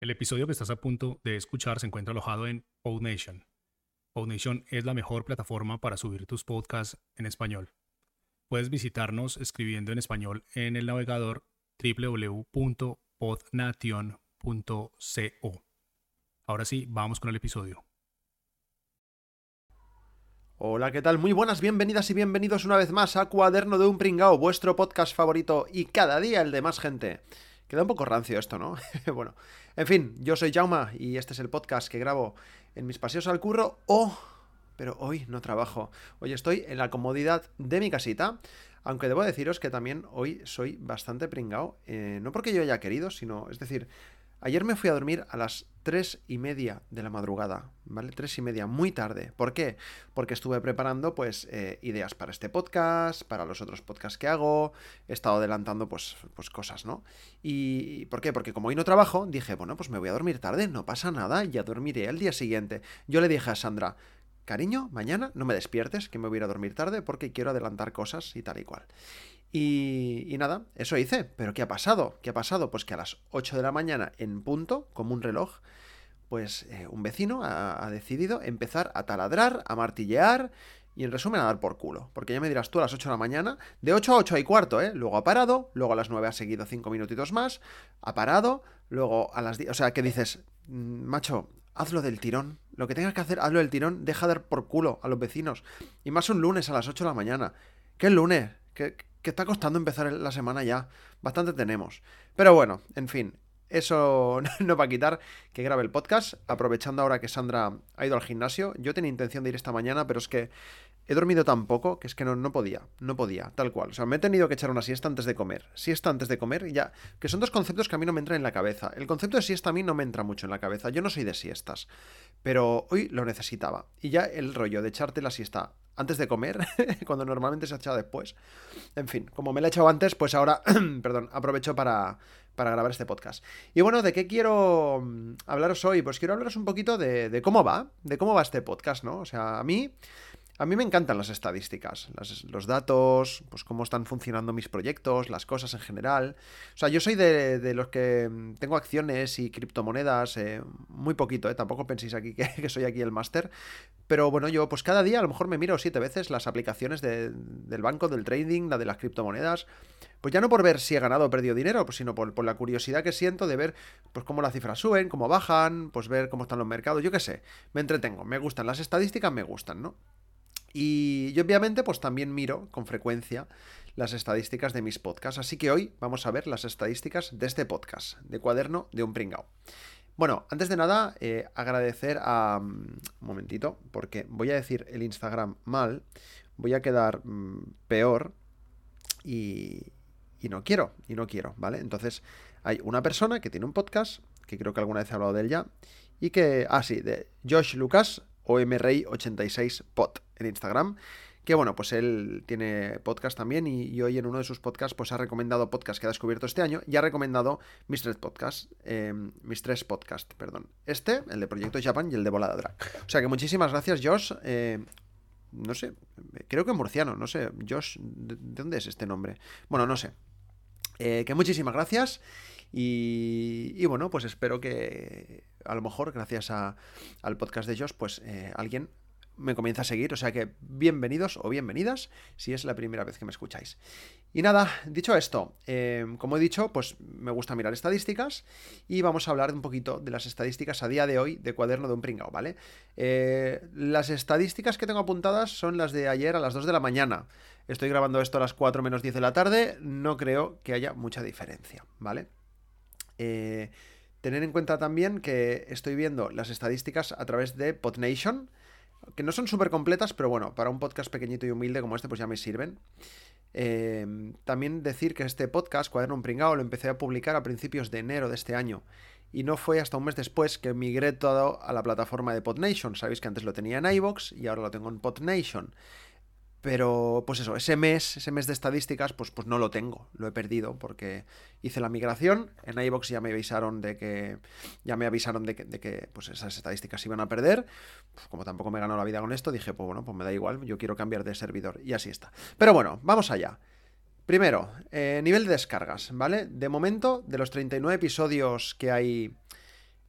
El episodio que estás a punto de escuchar se encuentra alojado en PodNation. PodNation es la mejor plataforma para subir tus podcasts en español. Puedes visitarnos escribiendo en español en el navegador www.podnation.co. Ahora sí, vamos con el episodio. Hola, ¿qué tal? Muy buenas, bienvenidas y bienvenidos una vez más a Cuaderno de un Pringao, vuestro podcast favorito y cada día el de más gente. Queda un poco rancio esto, ¿no? bueno, en fin, yo soy Jauma y este es el podcast que grabo en mis paseos al curro o... pero hoy no trabajo. Hoy estoy en la comodidad de mi casita. Aunque debo deciros que también hoy soy bastante pringao. Eh, no porque yo haya querido, sino, es decir, Ayer me fui a dormir a las tres y media de la madrugada, ¿vale? Tres y media, muy tarde. ¿Por qué? Porque estuve preparando, pues, eh, ideas para este podcast, para los otros podcasts que hago, he estado adelantando, pues, pues cosas, ¿no? ¿Y por qué? Porque como hoy no trabajo, dije, bueno, pues me voy a dormir tarde, no pasa nada, ya dormiré el día siguiente. Yo le dije a Sandra, cariño, mañana no me despiertes, que me voy a ir a dormir tarde porque quiero adelantar cosas y tal y cual. Y, nada, eso hice. Pero ¿qué ha pasado? ¿Qué ha pasado? Pues que a las 8 de la mañana, en punto, como un reloj, pues eh, un vecino ha, decidido empezar a taladrar, a martillear y en resumen a dar por culo. Porque ya me dirás tú a las 8 de la mañana, de 8 a 8 y cuarto, ¿eh? Luego ha parado, luego a las 9 ha seguido 5 minutitos más, ha parado, luego a las 10... O sea, que dices, mm, macho, hazlo del tirón. Lo que tengas que hacer, hazlo del tirón, deja de dar por culo a los vecinos. Y más un lunes a las 8 de la mañana. ¿Qué lunes? ¿Qué, que está costando empezar la semana ya. Bastante tenemos. Pero bueno, en fin, eso no va a quitar que grabe el podcast, aprovechando ahora que Sandra ha ido al gimnasio. Yo tenía intención de ir esta mañana, pero es que he dormido tan poco que es que no, no podía, no podía, tal cual. O sea, me he tenido que echar una siesta antes de comer. Siesta antes de comer ya, que son dos conceptos que a mí no me entran en la cabeza. El concepto de siesta a mí no me entra mucho en la cabeza. Yo no soy de siestas, pero hoy lo necesitaba. Y ya el rollo de echarte la siesta antes de comer, cuando normalmente se ha echado después. En fin, como me la he echado antes, pues ahora, perdón, aprovecho para, para grabar este podcast. Y bueno, ¿de qué quiero mm, hablaros hoy? Pues quiero hablaros un poquito de, de cómo va, de cómo va este podcast, ¿no? O sea, a mí... A mí me encantan las estadísticas, los datos, pues cómo están funcionando mis proyectos, las cosas en general. O sea, yo soy de, los que mm, tengo acciones y criptomonedas, eh, muy poquito, eh, tampoco penséis aquí que, soy aquí el máster. Pero bueno, yo pues cada día a lo mejor me miro siete veces las aplicaciones del banco, del trading, la de las criptomonedas. Pues ya no por ver si he ganado o perdido dinero, pues sino por, por, la curiosidad que siento de ver pues cómo las cifras suben, cómo bajan, pues ver cómo están los mercados, yo qué sé. Me entretengo, me gustan las estadísticas, me gustan, ¿no? Y yo obviamente pues también miro con frecuencia las estadísticas de mis podcasts, así que hoy vamos a ver las estadísticas de este podcast, de cuaderno de un pringao. Bueno, antes de nada, eh, agradecer a... Mm, un momentito, porque voy a decir el Instagram mal, voy a quedar mm, peor y, y no quiero, y no quiero, ¿vale? Entonces, hay una persona que tiene un podcast, que creo que alguna vez he hablado de él ya, y que, ah, sí, de Josh Lucas, OMRI86pod en Instagram. Que bueno, pues él tiene podcast también y, hoy en uno de sus podcasts pues ha recomendado podcast que ha descubierto este año y ha recomendado mis tres podcasts, em, mis tres podcasts, perdón. Este, el de Proyecto Japan y el de Volada Drag. O sea que muchísimas gracias Josh. Eh, no sé, creo que murciano, no sé, Josh, ¿de dónde es este nombre? Bueno, no sé. Eh, que muchísimas gracias y, bueno, pues espero que a lo mejor gracias al podcast de Josh, pues eh, alguien me comienza a seguir. O sea que bienvenidos o bienvenidas si es la primera vez que me escucháis. Y nada, dicho esto, eh, como he dicho, pues me gusta mirar estadísticas y vamos a hablar un poquito de las estadísticas a día de hoy de cuaderno de un pringao, ¿vale? Eh, las estadísticas que tengo apuntadas son las de ayer a las 2 de la mañana. Estoy grabando esto a las 4 menos 10 de la tarde, no creo que haya mucha diferencia, ¿vale? Eh, tener en cuenta también que estoy viendo las estadísticas a través de PodNation, que no son súper completas, pero bueno, para un podcast pequeñito y humilde como este, pues ya me sirven. Eh, también decir que este podcast, Cuaderno un Pringao, lo empecé a publicar a principios de enero de este año. Y no fue hasta un mes después que migré todo a la plataforma de PodNation. Sabéis que antes lo tenía en iVoox y ahora lo tengo en PodNation. Pero, pues eso, ese mes, ese mes de estadísticas, pues, pues no lo tengo, lo he perdido porque hice la migración. En iBox ya me avisaron de que. Ya me avisaron de que, de que pues esas estadísticas iban a perder. Pues como tampoco me ganó la vida con esto, dije, pues bueno, pues me da igual, yo quiero cambiar de servidor. Y así está. Pero bueno, vamos allá. Primero, eh, nivel de descargas, ¿vale? De momento, de los 39 episodios que hay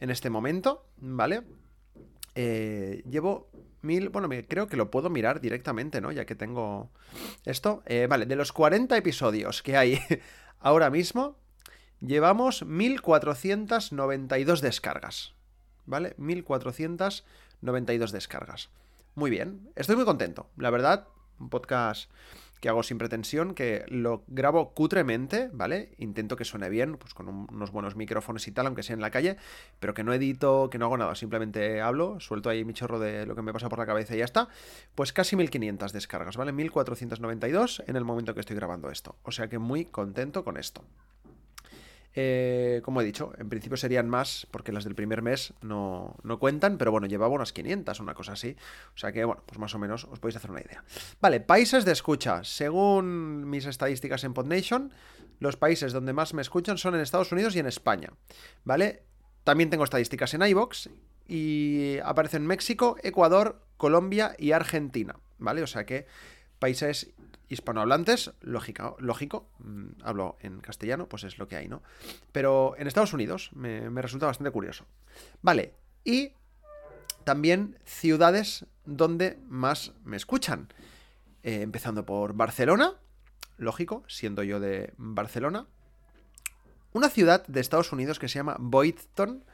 en este momento, ¿vale? Eh, llevo mil, bueno, creo que lo puedo mirar directamente, ¿no? Ya que tengo esto. Eh, vale, de los 40 episodios que hay ahora mismo, llevamos 1492 descargas, ¿vale? 1492 descargas. Muy bien, estoy muy contento, la verdad, un podcast que hago sin pretensión, que lo grabo cutremente, ¿vale? Intento que suene bien, pues con unos buenos micrófonos y tal, aunque sea en la calle, pero que no edito, que no hago nada, simplemente hablo, suelto ahí mi chorro de lo que me pasa por la cabeza y ya está. Pues casi 1500 descargas, ¿vale? 1492 en el momento que estoy grabando esto. O sea que muy contento con esto. Eh, como he dicho, en principio serían más porque las del primer mes no, cuentan, pero bueno, llevaba unas 500, una cosa así. O sea que, bueno, pues más o menos os podéis hacer una idea. Vale, países de escucha. Según mis estadísticas en PodNation, los países donde más me escuchan son en Estados Unidos y en España. ¿Vale? También tengo estadísticas en iBox y aparecen México, Ecuador, Colombia y Argentina. ¿Vale? O sea que países hispanohablantes, lógico, mm, hablo en castellano, pues es lo que hay, ¿no? Pero en Estados Unidos me, resulta bastante curioso. Vale, y también ciudades donde más me escuchan. Eh, empezando por Barcelona, lógico, siendo yo de Barcelona. Una ciudad de Estados Unidos que se llama Boydton.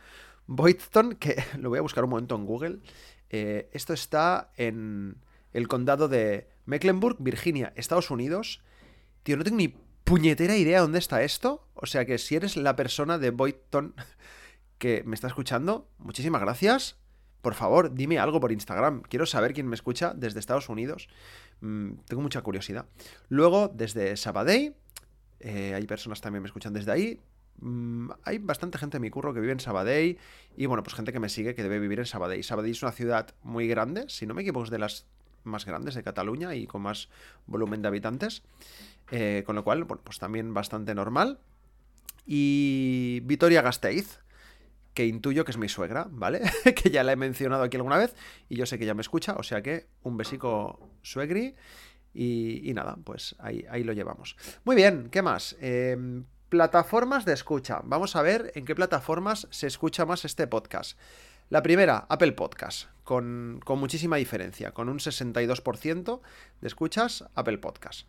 Boydton, que lo voy a buscar un momento en Google. Eh, esto está en el condado de Mecklenburg, Virginia, Estados Unidos. Tío, no tengo ni puñetera idea dónde está esto. O sea que si eres la persona de Boydton que me está escuchando, muchísimas gracias. Por favor, dime algo por Instagram. Quiero saber quién me escucha desde Estados Unidos. Mm, tengo mucha curiosidad. Luego, desde Sabadell, eh, hay personas también me escuchan desde ahí. Mm, hay bastante gente en mi curro que vive en Sabadell y bueno, pues gente que me sigue que debe vivir en Sabadell. Sabadell es una ciudad muy grande, si no me equivoco es de las más grandes de Cataluña y con más volumen de habitantes. Eh, con lo cual, bueno, pues también bastante normal. Y Vitoria Gasteiz, que intuyo que es mi suegra, ¿vale? que ya la he mencionado aquí alguna vez y yo sé que ya me escucha, o sea que un besico suegri y, nada, pues ahí, ahí, lo llevamos. Muy bien, ¿qué más? Em, plataformas de escucha. Vamos a ver en qué plataformas se escucha más este podcast. La primera, Apple Podcast, con, muchísima diferencia, con un 62% de escuchas Apple Podcast.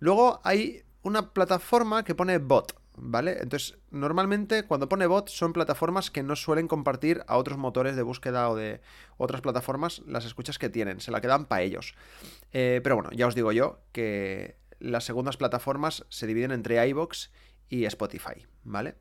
Luego hay una plataforma que pone bot, ¿vale? Entonces, normalmente cuando pone bot son plataformas que no suelen compartir a otros motores de búsqueda o de otras plataformas las escuchas que tienen, se la quedan para ellos. Eh, pero bueno, ya os digo yo que las segundas plataformas se dividen entre iBox y Spotify, ¿vale?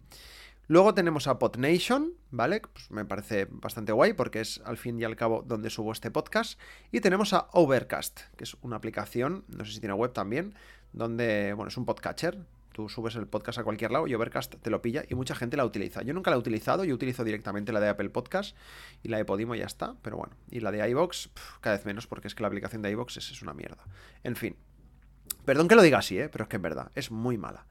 Luego tenemos a PodNation, ¿vale? Pues me parece bastante guay porque es al fin y al cabo donde subo este podcast. Y tenemos a Overcast, que es una aplicación, no sé si tiene web también, donde, bueno, es un podcatcher. Tú subes el podcast a cualquier lado y Overcast te lo pilla y mucha gente la utiliza. Yo nunca la he utilizado, yo utilizo directamente la de Apple Podcast y la de Podimo ya está, pero bueno. Y la de iVox, cada vez menos porque es que la aplicación de iVox es, es una mierda. En fin. Perdón que lo diga así, ¿eh? pero es que en verdad es muy mala.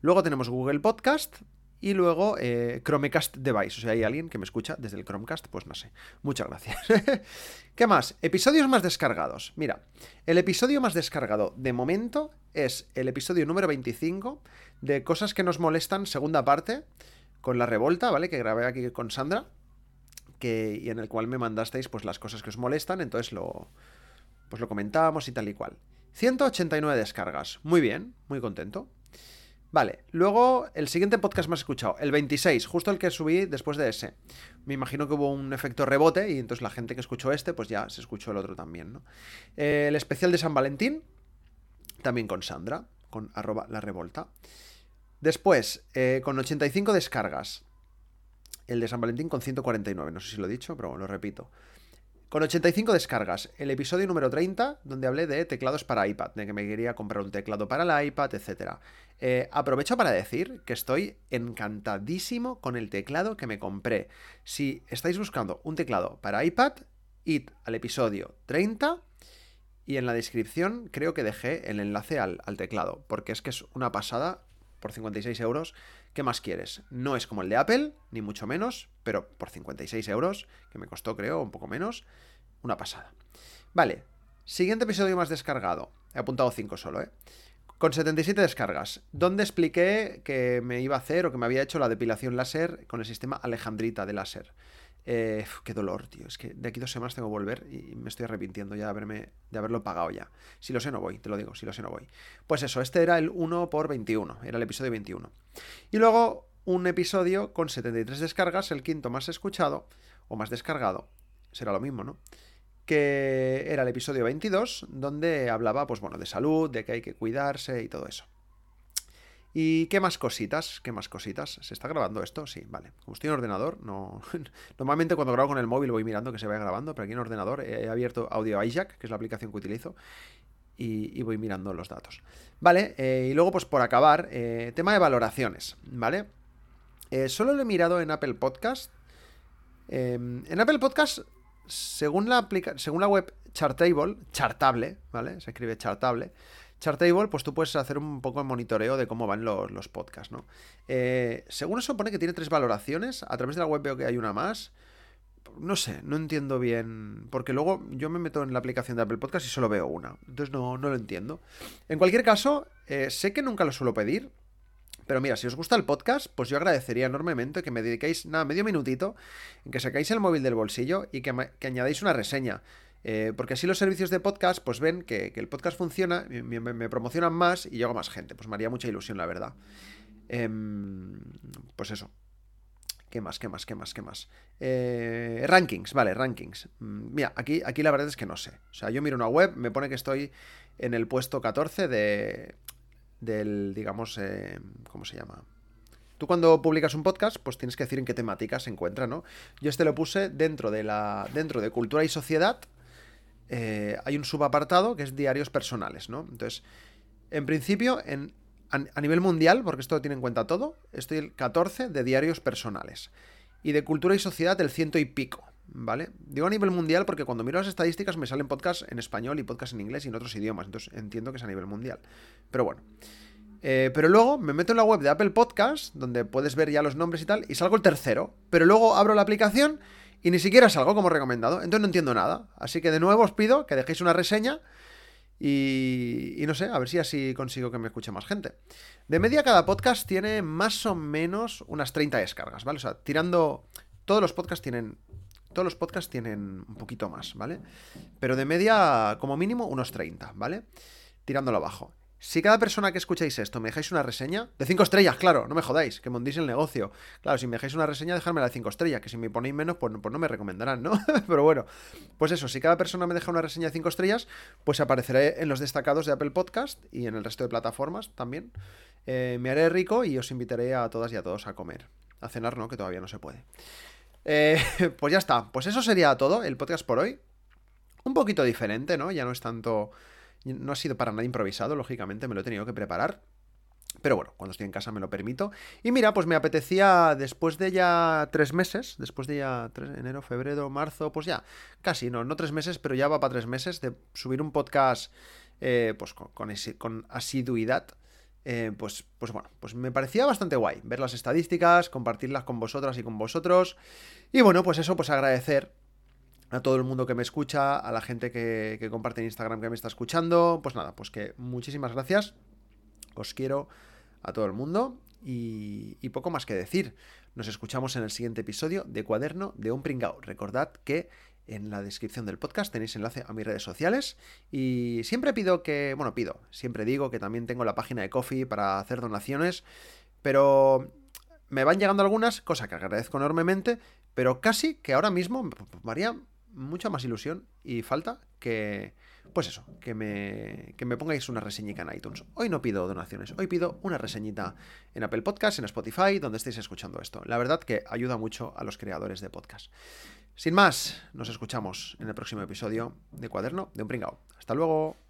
Luego tenemos Google Podcast, y luego eh, Chromecast Device, o sea, hay alguien que me escucha desde el Chromecast, pues no sé. Muchas gracias. ¿Qué más? Episodios más descargados. Mira, el episodio más descargado de momento es el episodio número 25 de Cosas que nos molestan, segunda parte, con la revolta, ¿vale? Que grabé aquí con Sandra, que, y en el cual me mandasteis pues las cosas que os molestan, entonces lo, pues lo comentábamos y tal y cual. 189 descargas. Muy bien, muy contento. Vale, luego el siguiente podcast más escuchado, el 26, justo el que subí después de ese. Me imagino que hubo un efecto rebote y entonces la gente que escuchó este, pues ya se escuchó el otro también, ¿no? el especial de San Valentín, también con Sandra, con arroba la revolta. Después, eh, con 85 descargas. El de San Valentín con 149, no sé si lo he dicho, pero lo repito. Con 85 descargas, el episodio número 30, donde hablé de teclados para iPad, de que me quería comprar un teclado para el iPad, etc. Eh, aprovecho para decir que estoy encantadísimo con el teclado que me compré. Si estáis buscando un teclado para iPad, id al episodio 30 y en la descripción creo que dejé el enlace al, al teclado, porque es que es una pasada por 56 euros ¿Qué más quieres? No es como el de Apple, ni mucho menos, pero por 56 euros, que me costó creo un poco menos, una pasada. Vale, siguiente episodio más descargado. He apuntado 5 solo, ¿eh? con 77 descargas, donde expliqué que me iba a hacer o que me había hecho la depilación láser con el sistema Alejandrita de láser. Eh, qué dolor, tío. Es que de aquí dos semanas tengo que volver y me estoy arrepintiendo ya de, haberme, de haberlo pagado ya. Si lo sé, no voy, te lo digo, si lo sé, no voy. Pues eso, este era el 1 por 21, era el episodio 21. Y luego un episodio con 73 descargas, el quinto más escuchado, o más descargado, será lo mismo, ¿no? Que era el episodio 22, donde hablaba, pues bueno, de salud, de que hay que cuidarse y todo eso. ¿Y qué más cositas? ¿Qué más cositas? ¿Se está grabando esto? Sí, vale. Como estoy en ordenador, no. Normalmente cuando grabo con el móvil voy mirando que se vaya grabando, pero aquí en ordenador he abierto Audio iJack, que es la aplicación que utilizo, y, voy mirando los datos. Vale, eh, y luego, pues por acabar, eh, tema de valoraciones, ¿vale? Eh, solo lo he mirado en Apple Podcast. Em, en Apple Podcast, según la, según la web Chartable, Chartable, ¿vale? Se escribe Chartable Chartable, pues tú puedes hacer un poco de monitoreo de cómo van los, podcasts, ¿no? Eh, según eso pone que tiene tres valoraciones, a través de la web veo que hay una más. No sé, no entiendo bien, porque luego yo me meto en la aplicación de Apple Podcast y solo veo una, entonces no, no lo entiendo. En cualquier caso, eh, sé que nunca lo suelo pedir, pero mira, si os gusta el podcast, pues yo agradecería enormemente que me dediquéis, nada, medio minutito, en que sacáis el móvil del bolsillo y que, que añadáis una reseña. Eh, porque así los servicios de podcast pues ven que, el podcast funciona, me, promocionan más y llego a más gente. Pues me haría mucha ilusión, la verdad. Em, pues eso. ¿Qué más? ¿Qué más? ¿Qué más? ¿Qué más? Eh, rankings, vale, rankings. Mm, mira, aquí, aquí la verdad es que no sé. O sea, yo miro una web, me pone que estoy en el puesto 14 de. del, digamos, eh, ¿cómo se llama? Tú cuando publicas un podcast, pues tienes que decir en qué temática se encuentra, ¿no? Yo este lo puse dentro de la. dentro de cultura y sociedad eh, hay un subapartado que es diarios personales, ¿no? Entonces, en principio, en, a, nivel mundial, porque esto tiene en cuenta todo, estoy el 14 de diarios personales. Y de cultura y sociedad el ciento y pico, ¿vale? Digo a nivel mundial porque cuando miro las estadísticas me salen podcasts en español y podcasts en inglés y en otros idiomas, entonces entiendo que es a nivel mundial. Pero bueno. Eh, pero luego me meto en la web de Apple Podcast, donde puedes ver ya los nombres y tal, y salgo el tercero. Pero luego abro la aplicación y ni siquiera salgo como recomendado. Entonces no entiendo nada. Así que de nuevo os pido que dejéis una reseña y, y, no sé, a ver si así consigo que me escuche más gente. De media cada podcast tiene más o menos unas 30 descargas, ¿vale? O sea, tirando... Todos los podcasts tienen... Todos los podcasts tienen un poquito más, ¿vale? Pero de media, como mínimo, unos 30, ¿vale? Tirándolo abajo. Si cada persona que escucháis esto me dejáis una reseña, de 5 estrellas, claro, no me jodáis, que mondéis el negocio. Claro, si me dejáis una reseña, dejadme la de 5 estrellas, que si me ponéis menos, pues, pues no me recomendarán, ¿no? Pero bueno, pues eso, si cada persona me deja una reseña de 5 estrellas, pues apareceré en los destacados de Apple Podcast y en el resto de plataformas también. Eh, me haré rico y os invitaré a todas y a todos a comer. A cenar, ¿no? Que todavía no se puede. Eh, pues ya está, pues eso sería todo, el podcast por hoy. Un poquito diferente, ¿no? Ya no es tanto no ha sido para nada improvisado, lógicamente, me lo he tenido que preparar. Pero bueno, cuando estoy en casa me lo permito. Y mira, pues me apetecía, después de ya tres meses, después de ya enero, febrero, marzo, pues ya, casi, no, no tres meses, pero ya va para tres meses de subir un podcast eh, pues con, con, asiduidad. Eh, pues, pues bueno, pues me parecía bastante guay ver las estadísticas, compartirlas con vosotras y con vosotros. Y bueno, pues eso, pues agradecer a todo el mundo que me escucha, a la gente que, comparte en Instagram que me está escuchando. Pues nada, pues que muchísimas gracias. Os quiero a todo el mundo y, poco más que decir. Nos escuchamos en el siguiente episodio de Cuaderno de un Pringao. Recordad que en la descripción del podcast tenéis enlace a mis redes sociales y siempre pido que, bueno, pido, siempre digo que también tengo la página de Coffee para hacer donaciones, pero me van llegando algunas, cosa que agradezco enormemente, pero casi que ahora mismo María mucha más ilusión y falta que, pues eso, que me, que me pongáis una reseñita en iTunes. Hoy no pido donaciones, hoy pido una reseñita en Apple Podcast, en Spotify, donde estéis escuchando esto. La verdad que ayuda mucho a los creadores de podcast. Sin más, nos escuchamos en el próximo episodio de Cuaderno de un Pringao. Hasta luego.